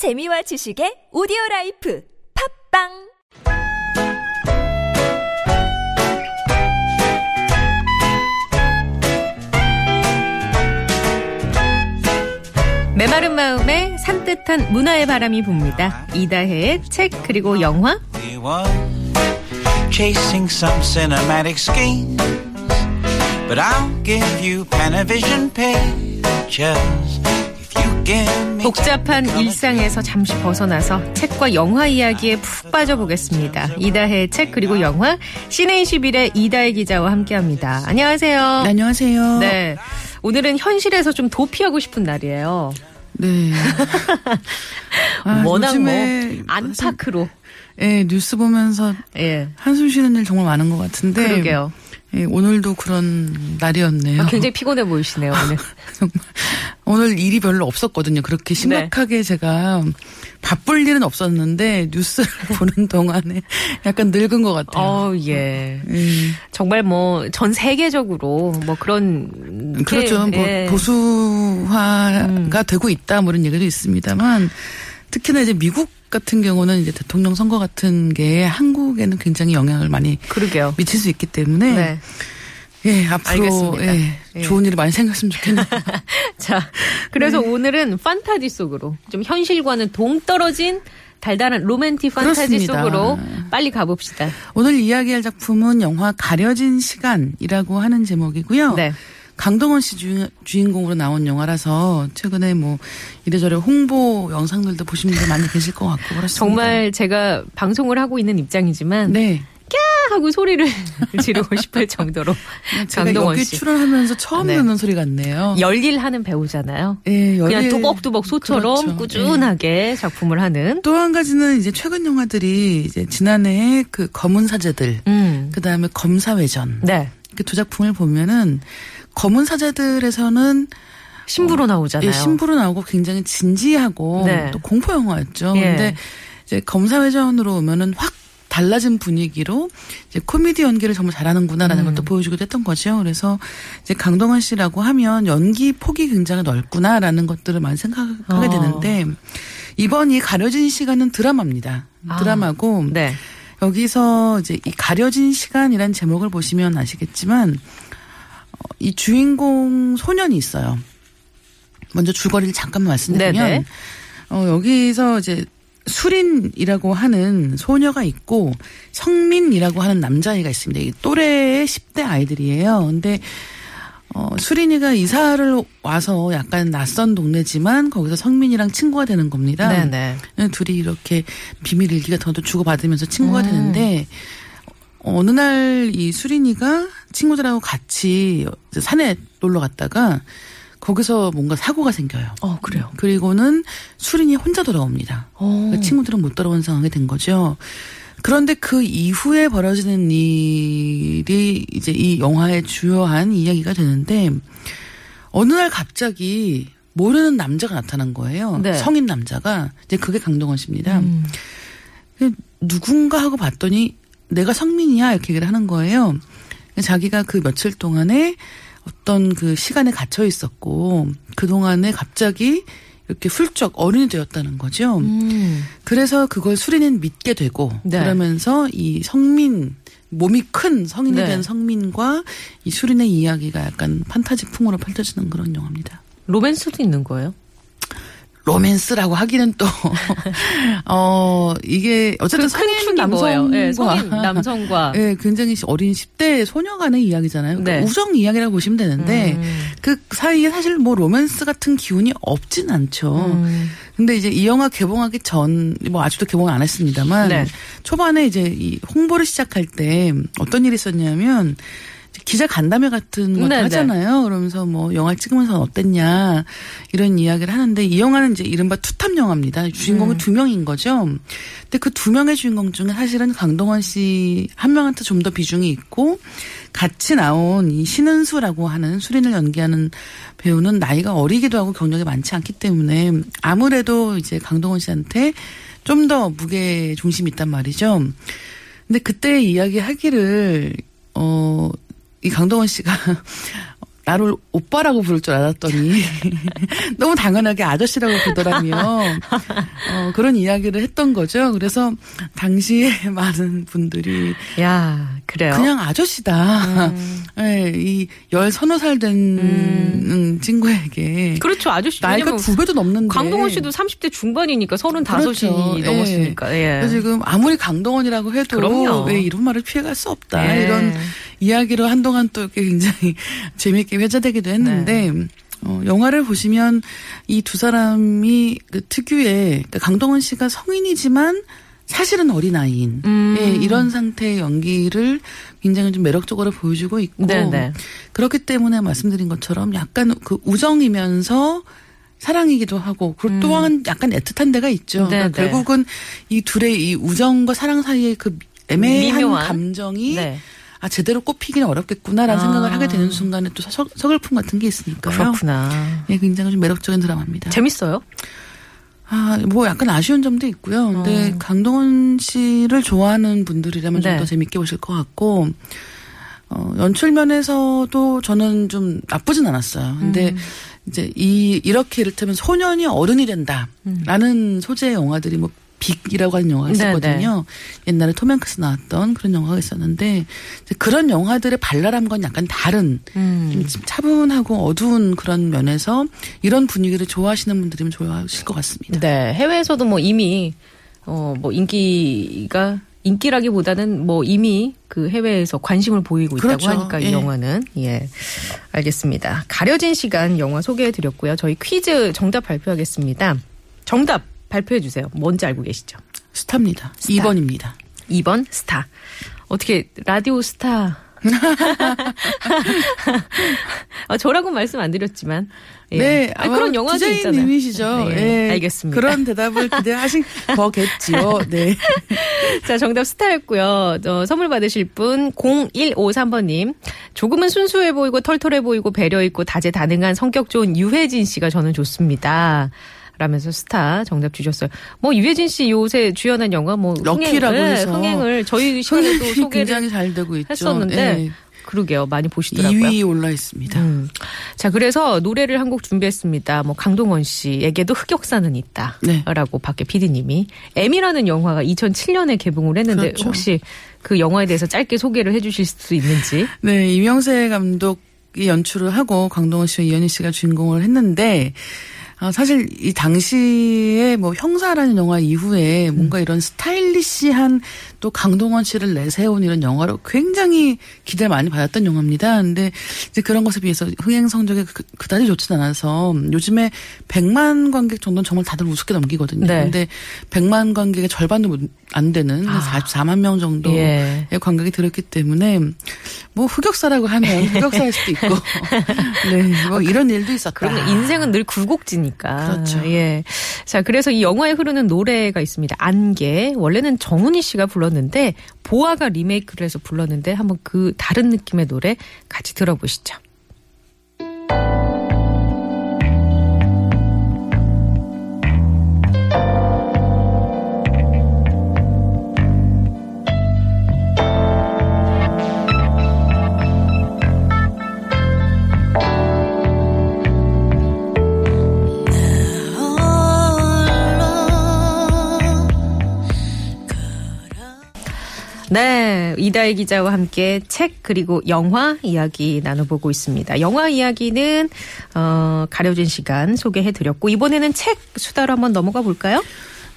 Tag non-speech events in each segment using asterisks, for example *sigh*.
재미와 지식의 오디오 라이프 팝빵 메마른 마음에 산뜻한 문화의 바람이 붑니다. 이다혜의 책 그리고 영화 We were chasing some cinematic schemes, but I'll give you Panavision pictures 복잡한 일상에서 잠시 벗어나서 책과 영화 이야기에 푹 빠져보겠습니다. 이다혜의 책 그리고 영화 시네21의 이다혜 기자와 함께합니다. 안녕하세요. 네, 안녕하세요. 네. 오늘은 현실에서 좀 도피하고 싶은 날이에요. 네. 아, *laughs* 워낙 뭐 요즘에 안팎으로 예, 뉴스 보면서 예. 한숨 쉬는 일 정말 많은 것 같은데. 그러게요. 예, 오늘도 그런 날이었네요. 아, 굉장히 피곤해 보이시네요, 오늘. *laughs* 정말 오늘 일이 별로 없었거든요. 그렇게 심각하게 네. 제가 바쁠 일은 없었는데 뉴스를 *laughs* 보는 동안에 약간 늙은 것 같아요. 어, 예. 음, 정말 뭐 전 세계적으로 뭐 그런 그렇죠. 게, 뭐 예. 보수화가 음. 되고 있다 뭐 이런 얘기도 있습니다만 특히나 이제 미국 같은 경우는 이제 대통령 선거 같은 게 한국에는 굉장히 영향을 많이 그러게요. 미칠 수 있기 때문에 네. 예 앞으로. 예, 예. 좋은 일이 많이 생겼으면 좋겠네요. *laughs* 자, 그래서 오늘은 판타지 속으로 좀 현실과는 동떨어진 달달한 로맨틱 판타지 그렇습니다. 속으로 빨리 가봅시다. 오늘 이야기할 작품은 영화 가려진 시간이라고 하는 제목이고요. 네. 강동원 씨 주인, 주인 공으로 나온 영화라서 최근에 뭐 이래저래 홍보 영상들도 보신 분들 많이 계실 것 같고 그렇습니다. 정말 제가 방송을 하고 있는 입장이지만 네. 하고 소리를 *laughs* 지르고 싶을 정도로 제가 강동원 씨 출연하면서 처음 네. 듣는 소리 같네요. 열일하는 배우잖아요. 예, 그냥 열일- 뚜벅뚜벅 소처럼 그렇죠. 꾸준하게 작품을 하는. 또 한 가지는 이제 최근 영화들이 이제 지난해에 그 검은 사제들, 음. 그 다음에 검사회전 네. 이렇게 두 작품을 보면은 검은 사제들에서는 신부로 나오잖아요. 예, 신부로 나오고 굉장히 진지하고 네. 또 공포 영화였죠. 예. 근데 이제 검사회전으로 오면은 확 달라진 분위기로 이제 코미디 연기를 정말 잘하는구나라는 음. 것도 보여주기도 했던 거죠. 그래서 이제 강동원 씨라고 하면 연기 폭이 굉장히 넓구나라는 것들을 많이 생각하게 어. 되는데 이번 이 가려진 시간은 드라마입니다. 아. 드라마고 네. 여기서 이제 이 가려진 시간이란 제목을 보시면 아시겠지만 어, 이 주인공 소년이 있어요. 먼저 줄거리를 잠깐만 말씀드리면 네네. 어, 여기서 이제 수린이라고 하는 소녀가 있고 성민이라고 하는 남자아이가 있습니다. 이 또래의 10대 아이들이에요. 근데 어, 수린이가 이사를 와서 약간 낯선 동네지만 거기서 성민이랑 친구가 되는 겁니다. 네네. 둘이 이렇게 비밀 일기 같은 것도 주고받으면서 친구가 음. 되는데 어느 날 이 수린이가 친구들하고 같이 산에 놀러 갔다가 거기서 뭔가 사고가 생겨요. 어, 그래요. 그리고는 수린이 혼자 돌아옵니다. 어. 그러니까 친구들은 못 돌아온 상황이 된 거죠. 그런데 그 이후에 벌어지는 일이 이제 이 영화의 주요한 이야기가 되는데 어느 날 갑자기 모르는 남자가 나타난 거예요. 네. 성인 남자가 이제 그게 강동원 씨입니다. 음. 그 누군가 하고 봤더니 내가 성민이야 이렇게 얘기를 하는 거예요. 자기가 그 며칠 동안에 어떤 그 시간에 갇혀 있었고 그 동안에 갑자기 이렇게 훌쩍 어른이 되었다는 거죠. 음. 그래서 그걸 수리는 믿게 되고 네. 그러면서 이 성민 몸이 큰 성인이 네. 된 성민과 이 수린의 이야기가 약간 판타지풍으로 펼쳐지는 그런 영화입니다. 로맨스도 있는 거예요? 로맨스라고 하기는 또, *laughs* 어, 이게, 어쨌든 그큰 성인 축이 남성과. 예, 성인 남성과. 예, 굉장히 어린 10대 소녀 간의 이야기잖아요. 그러니까 네. 우정 이야기라고 보시면 되는데, 음. 그 사이에 사실 뭐 로맨스 같은 기운이 없진 않죠. 음. 근데 이제 이 영화 개봉하기 전, 뭐 아직도 개봉을 안 했습니다만, 네. 초반에 이제 이 홍보를 시작할 때 어떤 일이 있었냐면, 기자 간담회 같은 것도 네네. 하잖아요. 그러면서 뭐 영화 찍으면서 어땠냐 이런 이야기를 하는데 이 영화는 이제 이른바 투탑 영화입니다. 주인공은 음. 두 명인 거죠. 근데 그 두 명의 주인공 중에 사실은 강동원 씨 한 명한테 좀 더 비중이 있고 같이 나온 이 신은수라고 하는 수린을 연기하는 배우는 나이가 어리기도 하고 경력이 많지 않기 때문에 아무래도 이제 강동원 씨한테 좀 더 무게 중심이 있단 말이죠. 근데 그때 이야기 하기를 어, 이 강동원 씨가 *laughs* 나를 오빠라고 부를 줄 알았더니 *laughs* 너무 당연하게 아저씨라고 부르더라며 어, 그런 이야기를 했던 거죠. 그래서 당시에 *laughs* 많은 분들이 야, 그래요. 그냥 아저씨다. 음. 예, 이열 서너 살된 음, 친구에게 그렇죠. 아저씨 나이가 두 배도 넘는데 강동원 씨도 30대 중반이니까 35이 그렇죠. 예. 넘었으니까. 예. 그래서 지금 아무리 강동원이라고 해도 그럼요. 왜 이런 말을 피해갈 수 없다 예. 이런 이야기로 한동안 또 이렇게 굉장히 *laughs* 재미있게 회자되기도 했는데 네. 어, 영화를 보시면 이 두 사람이 그 특유의 그러니까 강동원 씨가 성인이지만 사실은 어린 아이인 음. 예, 이런 상태의 연기를 굉장히 좀 매력적으로 보여주고 있고 네네. 그렇기 때문에 말씀드린 것처럼 약간 그 우정이면서 사랑이기도 하고 그리고 또한 약간 애틋한 데가 있죠. 그러니까 음. 네네. 결국은 이 둘의 이 우정과 사랑 사이의 그 애매한 미묘한. 감정이 네. 아 제대로 꼽히기는 어렵겠구나라는 아. 생각을 하게 되는 순간에 또 서, 서글픔 같은 게 있으니까요. 그렇구나. 예, 굉장히 좀 매력적인 드라마입니다. 재밌어요? 아, 뭐 약간 아쉬운 점도 있고요. 근데 강동원 씨를 좋아하는 분들이라면 좀 어. 네. 더 재밌게 보실 것 같고, 어, 연출 면에서도 저는 좀 나쁘진 않았어요. 근데 음. 이제 이, 이렇게 이를테면 소년이 어른이 된다. 라는 소재의 영화들이 뭐 빅이라고 하는 영화가 음. 네, 있었거든요. 옛날에 톰 행크스 나왔던 그런 영화가 있었는데 그런 영화들의 발랄함과는 약간 다른 음. 좀 차분하고 어두운 그런 면에서 이런 분위기를 좋아하시는 분들이면 좋아하실 것 같습니다. 네. 해외에서도 뭐 이미 어 뭐 인기가 인기라기보다는 뭐 이미 그 해외에서 관심을 보이고 있다고 그렇죠. 하니까 이 예. 영화는 예 알겠습니다. 가려진 시간 영화 소개해 드렸고요. 저희 퀴즈 정답 발표하겠습니다. 정답 발표해 주세요. 뭔지 알고 계시죠? 스타입니다. 스타. 2번입니다. 2번 스타. 어떻게 라디오 스타. *laughs* 아, 저라고 말씀 안 드렸지만. 예. 네, 아니, 아마 그런 영화도 있잖아요. 디제이님이시죠. 네, 예, 알겠습니다. 그런 대답을 기대하신 *laughs* 거겠지요. 네. *laughs* 자, 정답 스타였고요. 어, 선물 받으실 분 0153번님. 조금은 순수해 보이고 털털해 보이고 배려 있고 다재다능한 성격 좋은 유해진 씨가 저는 좋습니다. 라면서 스타 정답 주셨어요. 뭐 유혜진 씨 요새 주연한 영화 뭐 럭키라고 흥행, 네, 해서 흥행을 저희 시간에도 *laughs* 소개를 굉장히 잘 되고 있죠. 했었는데 예. 그러게요. 많이 보시더라고요. 2위 올라 있습니다. 음. 자, 그래서 노래를 한 곡 준비했습니다. 뭐 강동원 씨에게도 흑역사는 있다. 네. 라고 밖에 PD님이 M이라는 영화가 2007년에 개봉을 했는데 그렇죠. 혹시 그 영화에 대해서 짧게 소개를 해 주실 수 있는지. 네, 이명세 감독이 연출을 하고 강동원 씨와 이현희 씨가 주인공을 했는데 아, 사실 이 당시에 뭐 형사라는 영화 이후에 뭔가 음. 이런 스타일리시한 또 강동원 씨를 내세운 이런 영화로 굉장히 기대를 많이 받았던 영화입니다. 근데 이제 그런 것에 비해서 흥행 성적이 그- 그다지 좋진 않아서 요즘에 100만 관객 정도는 정말 다들 우습게 넘기거든요. 네. 근데 100만 관객의 절반도 못- 안 되는 한 44만 명 정도의 예. 관객이 들었기 때문에 뭐 흑역사라고 하면 *laughs* 흑역사일 수도 있고 네, 뭐 이런 일도 있었다. 그러면 인생은 늘 굴곡지니까. 그렇죠. 예. 자, 그래서 이 영화에 흐르는 노래가 있습니다. 안개. 원래는 정훈이 씨가 불렀는데 보아가 리메이크를 해서 불렀는데 한번 그 다른 느낌의 노래 같이 들어보시죠. 네, 이다희 기자와 함께 책 그리고 영화 이야기 나눠보고 있습니다. 영화 이야기는 어, 가려진 시간 소개해드렸고 이번에는 책 수다로 한번 넘어가 볼까요?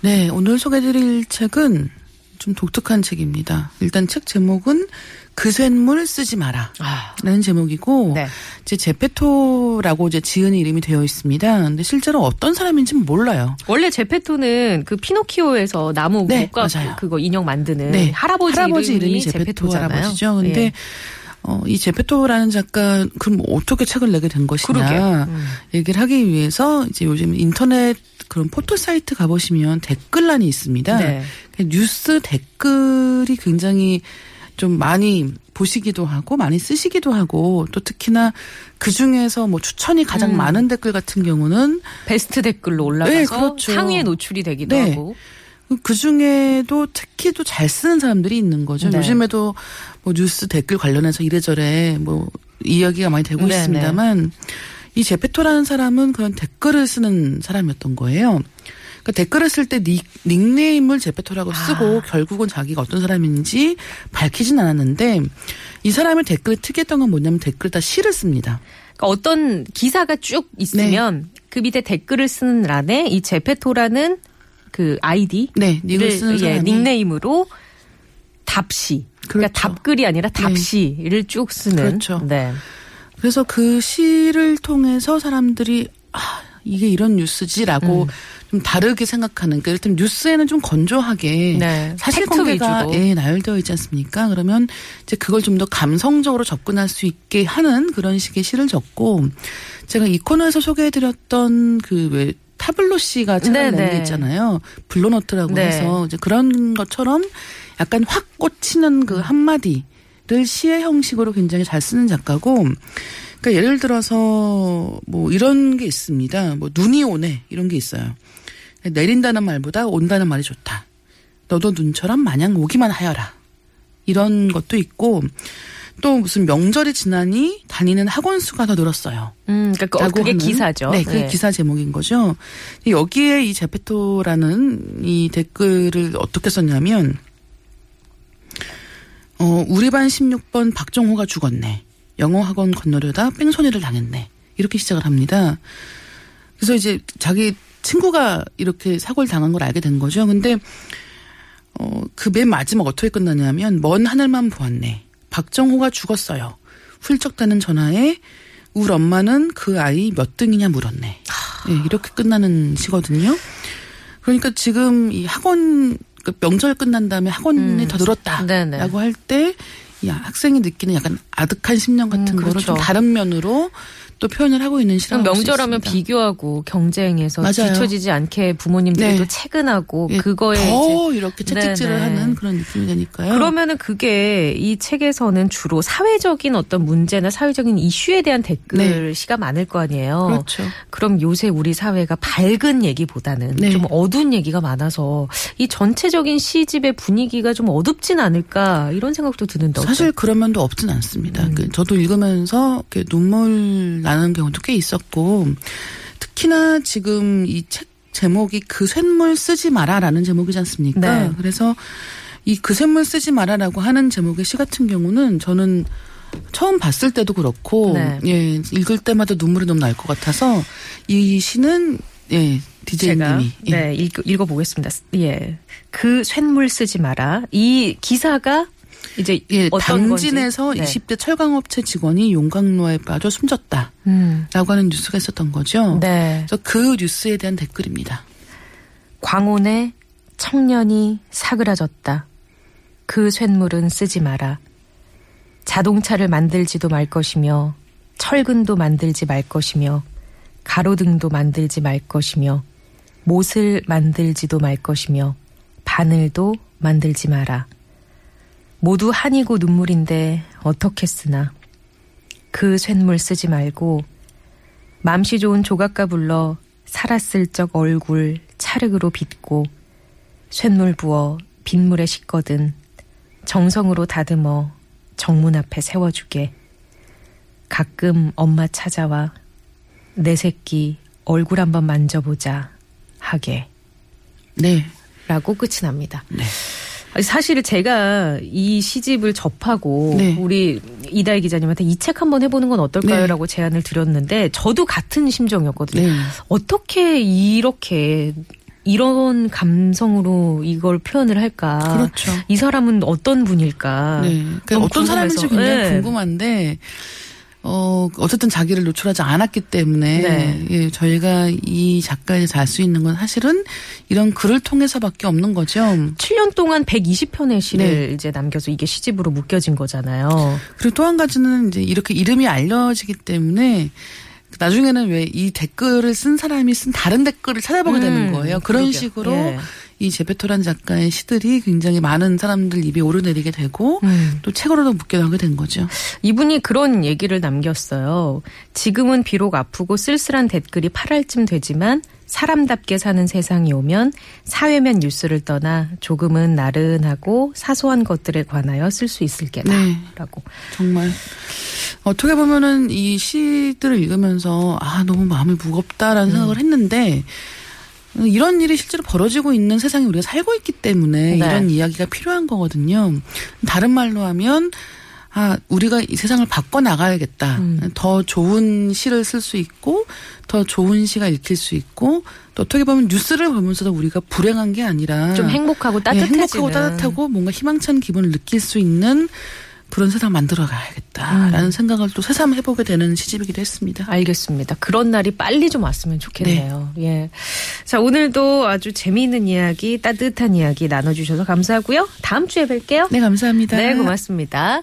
네, 오늘 소개드릴 책은 좀 독특한 책입니다. 일단 책 제목은 그 쇳물 쓰지 마라. 아, 라는 제목이고 네. 이제 제페토라고 이제 지은 이름이 되어 있습니다. 근데 실제로 어떤 사람인지는 몰라요. 원래 제페토는 그 피노키오에서 나무 네, 목과 맞아요. 그거 인형 만드는 네, 할아버지, 이름이, 제페토잖아요. 할아버지죠. 근데 예. 어, 이 제페토라는 작가 그럼 어떻게 책을 내게 된 것이냐. 음. 얘기를 하기 위해서 이제 요즘 인터넷 그런 포토 사이트 가보시면 댓글란이 있습니다. 네. 뉴스 댓글이 굉장히 좀 많이 보시기도 하고 많이 쓰시기도 하고 또 특히나 그 중에서 뭐 추천이 가장 음. 많은 댓글 같은 경우는 베스트 댓글로 올라가서 네, 그렇죠. 상위에 노출이 되기도 네. 하고. 그 중에도 특히 또 잘 쓰는 사람들이 있는 거죠. 네. 요즘에도 뭐 뉴스 댓글 관련해서 이래저래 뭐 이야기가 많이 되고 네네. 있습니다만 이 제페토라는 사람은 그런 댓글을 쓰는 사람이었던 거예요. 그러니까 댓글을 쓸 때 닉네임을 제페토라고 쓰고 결국은 자기가 어떤 사람인지 밝히진 않았는데 이 사람의 댓글이 특이했던 건 뭐냐면 댓글 다 시를 씁니다. 그러니까 어떤 기사가 쭉 있으면 그 밑에 댓글을 쓰는 란에 이 제페토라는 그 아이디 네, 닉을 쓰는 예, 닉네임으로 답시. 그러니까 그렇죠. 답글이 아니라 답시를 쭉 쓰는. 그렇죠. 네. 그래서 그 시를 통해서 사람들이 아 이게 이런 뉴스지라고 음. 좀 다르게 생각하는. 그러니까 일단 뉴스에는 좀 건조하게 네. 사실 팩트 관계가 위주로. 예, 나열되어 있지 않습니까? 그러면 이제 그걸 좀 더 감성적으로 접근할 수 있게 하는 그런 식의 시를 적고 제가 이 코너에서 소개해드렸던 그왜 타블로 씨가 책을 네, 낸게 네. 있잖아요. 블로노트라고 네. 해서 이제 그런 것처럼 약간 확 꽂히는 그 한마디를 시의 형식으로 굉장히 잘 쓰는 작가고 그러니까 예를 들어서 뭐 이런 게 있습니다. 뭐 눈이 오네 이런 게 있어요. 내린다는 말보다 온다는 말이 좋다. 너도 눈처럼 마냥 오기만 하여라. 이런 것도 있고 또 무슨 명절이 지나니 다니는 학원 수가 더 늘었어요. 음, 그러니까 그- 그게 하는, 기사죠. 네, 그게 기사 제목인 거죠. 여기에 이 제페토라는 이 댓글을 어떻게 썼냐면, 어, 우리 반 16번 박정호가 죽었네. 영어 학원 건너려다 뺑소니를 당했네. 이렇게 시작을 합니다. 그래서 이제 자기 친구가 이렇게 사고를 당한 걸 알게 된 거죠. 근데, 어, 그 맨 마지막 어떻게 끝나냐면, 먼 하늘만 보았네. 박정호가 죽었어요. 훌쩍대는 전화에 우리 엄마는 그 아이 몇 등이냐 물었네. 예, 이렇게 끝나는 시거든요. 그러니까 지금 이 학원 그 명절 끝난 다음에 학원이 음. 더 늘었다라고. 할 때 이 학생이 느끼는 약간 아득한 심령 같은 음, 거를 그렇죠. 좀 다른 면으로 또 표현을 하고 있는 볼수 명절하면. 비교하고 경쟁해서 맞아요. 뒤처지지 않게 부모님들이 네. 또 채근하고 예, 그거에 더 이렇게 채찍질을 네네. 하는 그런 느낌이 되니까요. 그러면은 그게 이 책에서는 주로 사회적인 어떤 문제나 사회적인 이슈에 대한 댓글 시가 많을 거 아니에요. 네. 그렇죠. 그럼 요새 우리 사회가 밝은 얘기보다는 네. 좀 어두운 얘기가 많아서 이 전체적인 시집의 분위기가 좀 어둡진 않을까 이런 생각도 드는데? 사실 그런 면도 없진 않습니다. 음. 그 저도 읽으면서 눈물 나는 경우도 꽤 있었고 특히나 지금 이 책 제목이 그 쇳물 쓰지 마라라는 제목이지 않습니까? 네. 그래서 이 그 쇳물 쓰지 마라라고 하는 제목의 시 같은 경우는 저는 처음 봤을 때도 그렇고 네. 예 읽을 때마다 눈물이 너무 날 것 같아서 이 시는 예 디제이님이 예. 네 읽, 읽어보겠습니다. 예, 그 쇳물 쓰지 마라. 이 기사가 이제 예, 당진에서 건지. 네. 20대 철강업체 직원이 용광로에 빠져 숨졌다. 음, 라고 하는 뉴스가 있었던 거죠. 네. 그래서 그 뉴스에 대한 댓글입니다. 광온에 청년이 사그라졌다. 그 쇳물은 쓰지 마라. 자동차를 만들지도 말 것이며 철근도 만들지 말 것이며 가로등도 만들지 말 것이며 못을 만들지도 말 것이며 바늘도 만들지 마라. 모두 한이고 눈물인데 어떻게 쓰나. 그 쇳물 쓰지 말고 맘씨 좋은 조각가 불러 살았을 적 얼굴 찰흙으로 빚고 쇳물 부어 빗물에 씻거든 정성으로 다듬어 정문 앞에 세워주게 가끔 엄마 찾아와 내 새끼 얼굴 한번 만져보자 하게 네. 라고 끝이 납니다. 네. 사실 제가 이 시집을 접하고 네. 우리 이다희 기자님한테 이 책 한번 해보는 건 어떨까요? 네. 라고 제안을 드렸는데 저도 같은 심정이었거든요. 네. 어떻게 이렇게 이런 감성으로 이걸 표현을 할까? 그렇죠. 이 사람은 어떤 분일까? 네. 그러니까 어떤 사람인지 궁금해서. 굉장히 네. 궁금한데, 어, 어쨌든 자기를 노출하지 않았기 때문에, 네. 예, 저희가 이 작가에 대해서 알수 있는 건 사실은 이런 글을 통해서밖에 없는 거죠. 7년 동안 120편의 시를 네. 이제 남겨서 이게 시집으로 묶여진 거잖아요. 그리고 또 한 가지는 이제 이렇게 이름이 알려지기 때문에 나중에는 왜 이 댓글을 쓴 사람이 쓴 다른 댓글을 찾아보게 음, 되는 거예요. 그런 그러게요. 식으로 예. 이 제페토란 작가의 시들이 굉장히 많은 사람들 입에 오르내리게 되고 음. 또 책으로도 묵혀나게 된 거죠. 이분이 그런 얘기를 남겼어요. 지금은 비록 아프고 쓸쓸한 댓글이 8할쯤 되지만 사람답게 사는 세상이 오면 사회면 뉴스를 떠나 조금은 나른하고 사소한 것들에 관하여 쓸 수 있을 게다. 네. 라고. 정말 어떻게 보면은 이 시들을 읽으면서 아 너무 마음이 무겁다라는 음. 생각을 했는데 이런 일이 실제로 벌어지고 있는 세상에 우리가 살고 있기 네. 때문에 이런 이야기가 필요한 거거든요. 다른 말로 하면 아 우리가 이 세상을 바꿔 나가야겠다. 음. 더 좋은 시를 쓸 수 있고 더 좋은 시가 읽힐 수 있고 또 어떻게 보면 뉴스를 보면서도 우리가 불행한 게 아니라 좀 행복하고 예, 따뜻해지는. 행복하고 따뜻하고 뭔가 희망찬 기분을 느낄 수 있는 그런 세상 만들어 가야겠다라는 음. 생각을 또 새삼 해보게 되는 시집이기도 했습니다. 알겠습니다. 그런 날이 빨리 좀 왔으면 좋겠네요. 예. 자, 오늘도 아주 재미있는 이야기, 따뜻한 이야기 나눠주셔서 감사하고요. 다음 주에 뵐게요. 네, 감사합니다. 네, 고맙습니다.